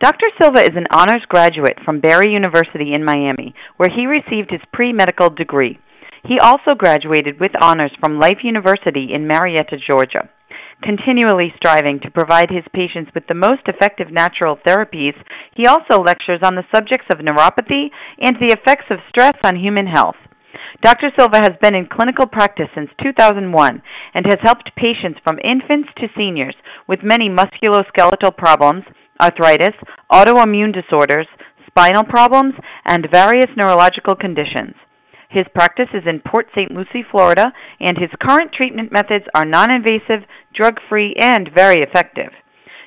Dr. Silva is an honors graduate from Barry University in Miami, where he received his pre medical degree. He also graduated with honors from Life University in Marietta, Georgia continually striving to provide his patients with the most effective natural therapies, he also lectures on the subjects of neuropathy and the effects of stress on human health. Dr. Silva has been in clinical practice since 2001 and has helped patients from infants to seniors with many musculoskeletal problems, arthritis, autoimmune disorders, spinal problems, and various neurological conditions. His practice is in Port St. Lucie, Florida, and his current treatment methods are non invasive, drug free, and very effective.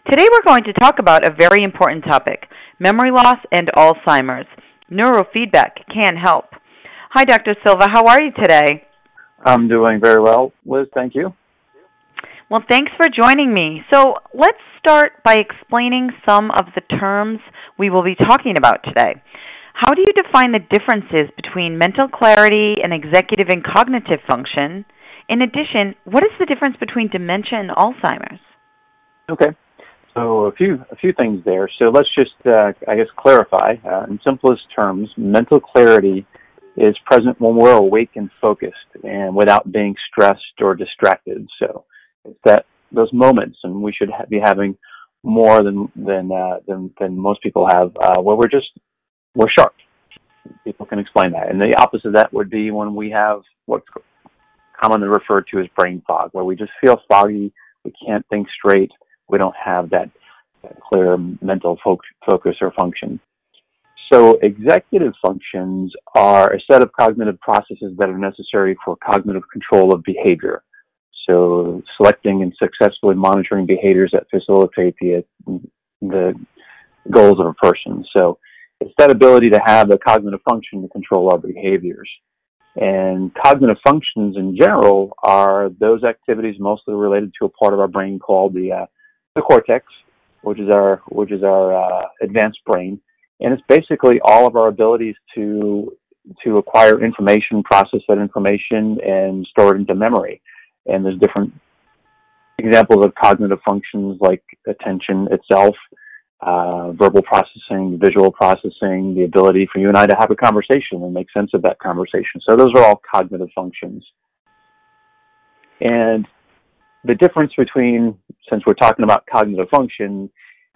Today we're going to talk about a very important topic memory loss and Alzheimer's. Neurofeedback can help. Hi, Dr. Silva. How are you today? I'm doing very well, Liz. Thank you. Well, thanks for joining me. So let's start by explaining some of the terms we will be talking about today. How do you define the differences between mental clarity and executive and cognitive function? In addition, what is the difference between dementia and Alzheimer's? Okay. So a few a few things there. So let's just uh, I guess clarify uh, in simplest terms. Mental clarity is present when we're awake and focused and without being stressed or distracted. So it's that those moments, and we should ha- be having more than than uh, than than most people have, uh, where we're just we're sharp. People can explain that. And the opposite of that would be when we have what's commonly referred to as brain fog, where we just feel foggy, we can't think straight, we don't have that, that clear mental fo- focus or function. So, executive functions are a set of cognitive processes that are necessary for cognitive control of behavior. So, selecting and successfully monitoring behaviors that facilitate the, the goals of a person. So, it's that ability to have the cognitive function to control our behaviors. And cognitive functions in general are those activities mostly related to a part of our brain called the uh, the cortex, which is our which is our uh, advanced brain, and it's basically all of our abilities to to acquire information, process that information, and store it into memory. And there's different examples of cognitive functions like attention itself, uh, verbal processing, visual processing, the ability for you and I to have a conversation and make sense of that conversation. So those are all cognitive functions. And the difference between, since we're talking about cognitive function,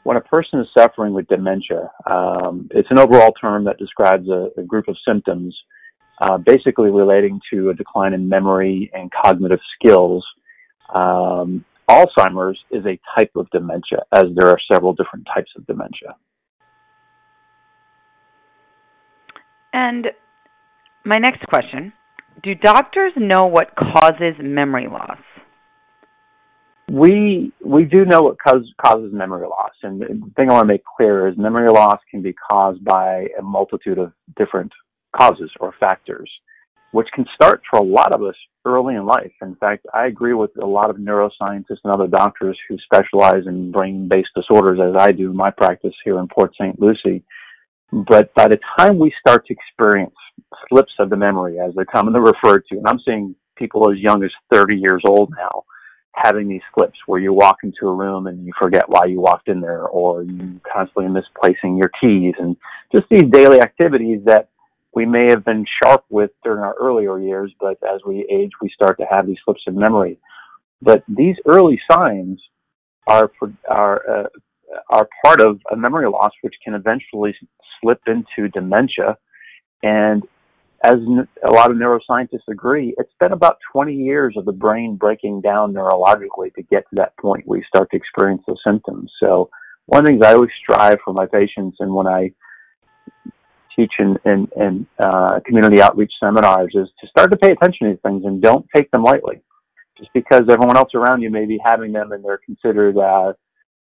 when a person is suffering with dementia, um, it's an overall term that describes a, a group of symptoms uh, basically relating to a decline in memory and cognitive skills um, Alzheimer's is a type of dementia, as there are several different types of dementia. And my next question Do doctors know what causes memory loss? We we do know what cause, causes memory loss, and the thing I want to make clear is memory loss can be caused by a multitude of different causes or factors which can start for a lot of us early in life. In fact, I agree with a lot of neuroscientists and other doctors who specialize in brain based disorders, as I do in my practice here in Port St. Lucie. But by the time we start to experience slips of the memory, as they're commonly referred to, and I'm seeing people as young as 30 years old now having these slips where you walk into a room and you forget why you walked in there, or you constantly misplacing your keys, and just these daily activities that we may have been sharp with during our earlier years, but as we age, we start to have these slips of memory. But these early signs are are uh, are part of a memory loss, which can eventually slip into dementia. And as a lot of neuroscientists agree, it's been about 20 years of the brain breaking down neurologically to get to that point where you start to experience those symptoms. So one of the things I always strive for my patients, and when I teach in, in, in uh, community outreach seminars is to start to pay attention to these things and don't take them lightly. Just because everyone else around you may be having them and they're considered uh,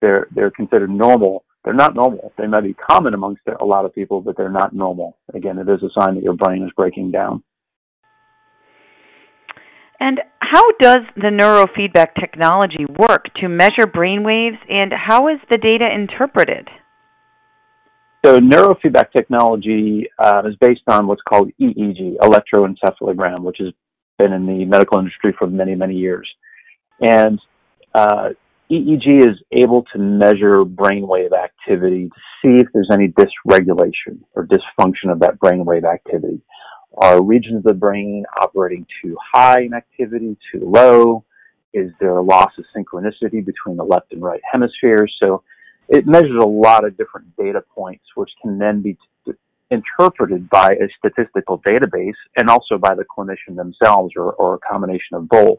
they're they're considered normal they're not normal. They might be common amongst a lot of people, but they're not normal. Again, it is a sign that your brain is breaking down. And how does the neurofeedback technology work to measure brain waves, and how is the data interpreted? So, neurofeedback technology uh, is based on what's called EEG, electroencephalogram, which has been in the medical industry for many, many years. And uh, EEG is able to measure brainwave activity to see if there's any dysregulation or dysfunction of that brainwave activity. Are regions of the brain operating too high in activity, too low? Is there a loss of synchronicity between the left and right hemispheres? So it measures a lot of different data points, which can then be t- interpreted by a statistical database and also by the clinician themselves or, or a combination of both.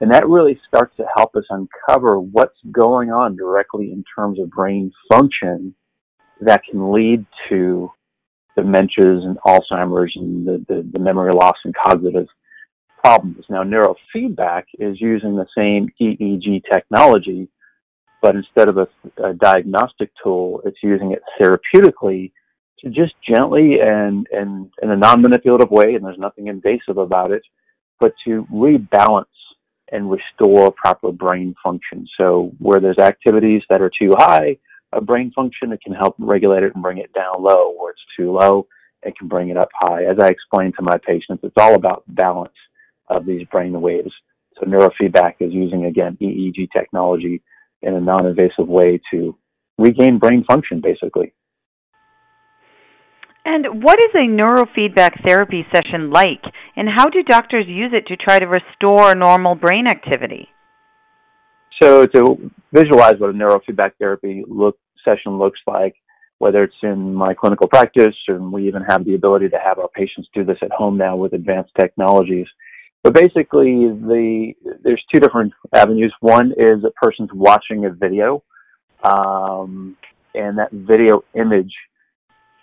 And that really starts to help us uncover what's going on directly in terms of brain function that can lead to dementias and Alzheimer's and the, the, the memory loss and cognitive problems. Now, neurofeedback is using the same EEG technology, but instead of a, a diagnostic tool, it's using it therapeutically to just gently and, and in a non-manipulative way, and there's nothing invasive about it, but to rebalance and restore proper brain function. So where there's activities that are too high of brain function, it can help regulate it and bring it down low. Where it's too low, it can bring it up high. As I explain to my patients, it's all about balance of these brain waves. So neurofeedback is using again EEG technology in a non-invasive way to regain brain function, basically. And what is a neurofeedback therapy session like, and how do doctors use it to try to restore normal brain activity? So, to visualize what a neurofeedback therapy look, session looks like, whether it's in my clinical practice, and we even have the ability to have our patients do this at home now with advanced technologies. But basically, the there's two different avenues. One is a person's watching a video, um, and that video image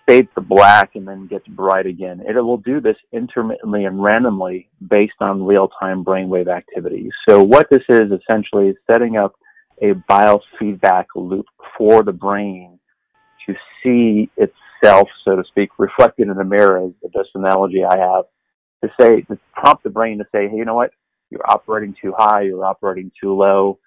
fades to black and then gets bright again. It will do this intermittently and randomly based on real-time brainwave activity. So what this is essentially is setting up a biofeedback loop for the brain to see itself, so to speak, reflected in the mirror is the best analogy I have, to say, to prompt the brain to say, hey, you know what? You're operating too high, you're operating too low,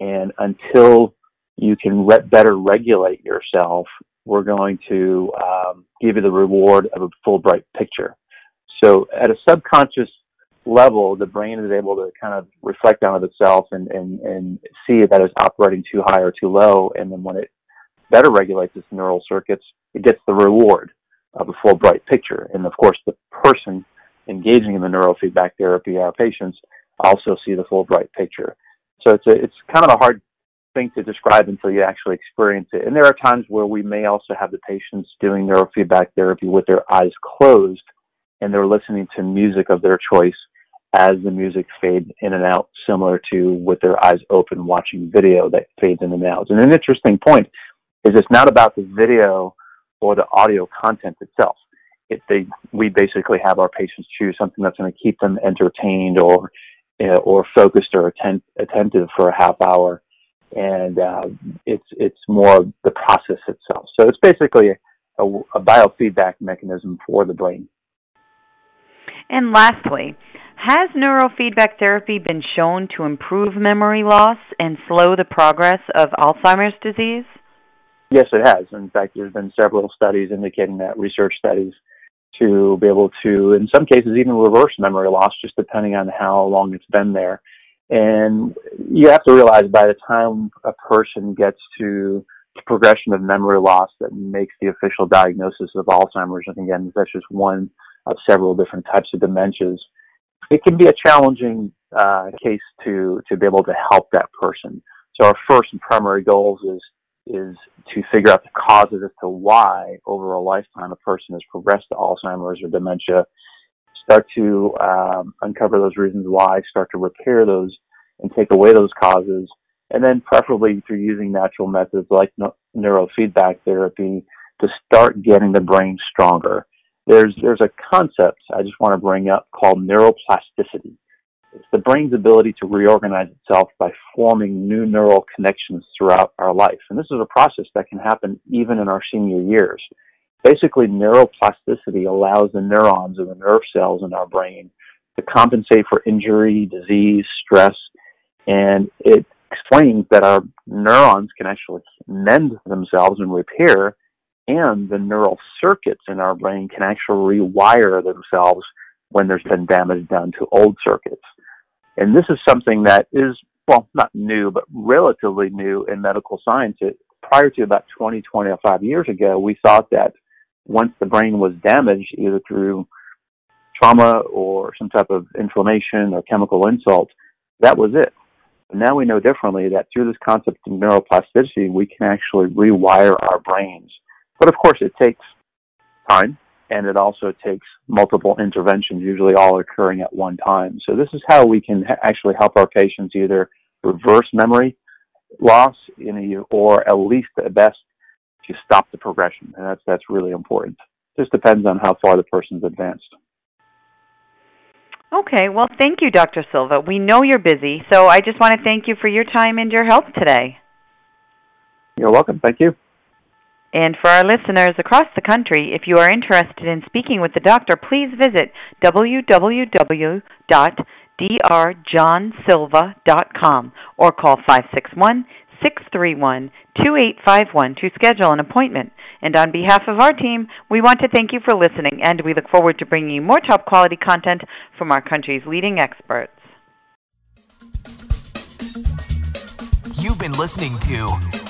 and until you can re- better regulate yourself, we're going to um, give you the reward of a full bright picture. So at a subconscious level, the brain is able to kind of reflect on itself and, and, and see that it's operating too high or too low. And then when it better regulates its neural circuits, it gets the reward of a full bright picture. And of course, the person engaging in the neurofeedback therapy, our patients, also see the full bright picture. So it's a, it's kind of a hard thing to describe until you actually experience it. And there are times where we may also have the patients doing neurofeedback therapy with their eyes closed and they're listening to music of their choice as the music fades in and out, similar to with their eyes open watching video that fades in and out. And an interesting point is it's not about the video or the audio content itself. It, they, we basically have our patients choose something that's going to keep them entertained or or focused or attent, attentive for a half hour and uh, it's it's more the process itself. So it's basically a, a, a biofeedback mechanism for the brain. And lastly, has neurofeedback therapy been shown to improve memory loss and slow the progress of Alzheimer's disease? Yes, it has. In fact, there's been several studies indicating that research studies to be able to, in some cases, even reverse memory loss, just depending on how long it's been there. And you have to realize by the time a person gets to the progression of memory loss that makes the official diagnosis of Alzheimer's, and again, that's just one of several different types of dementias, it can be a challenging uh, case to, to be able to help that person. So our first and primary goals is is to figure out the causes as to why over a lifetime a person has progressed to Alzheimer's or dementia start to um, uncover those reasons why, start to repair those and take away those causes, and then preferably through using natural methods like no- neurofeedback therapy to start getting the brain stronger. There's there's a concept I just want to bring up called neuroplasticity, It's the brain's ability to reorganize itself by forming new neural connections throughout our life. And this is a process that can happen even in our senior years. Basically, neuroplasticity allows the neurons and the nerve cells in our brain to compensate for injury, disease, stress, and it explains that our neurons can actually mend themselves and repair, and the neural circuits in our brain can actually rewire themselves when there's been damage done to old circuits. And this is something that is, well, not new, but relatively new in medical science. It, prior to about 20, 25 years ago, we thought that once the brain was damaged, either through trauma or some type of inflammation or chemical insult, that was it. But now we know differently that through this concept of neuroplasticity, we can actually rewire our brains. But of course, it takes time and it also takes multiple interventions, usually all occurring at one time. So this is how we can ha- actually help our patients either reverse memory loss in or at least at best to stop the progression. And that's, that's really important. Just depends on how far the person's advanced. Okay, well, thank you, Dr. Silva. We know you're busy, so I just want to thank you for your time and your help today. You're welcome. Thank you. And for our listeners across the country, if you are interested in speaking with the doctor, please visit www.drjohnsilva.com or call 561 631 2851 to schedule an appointment. And on behalf of our team, we want to thank you for listening, and we look forward to bringing you more top quality content from our country's leading experts. You've been listening to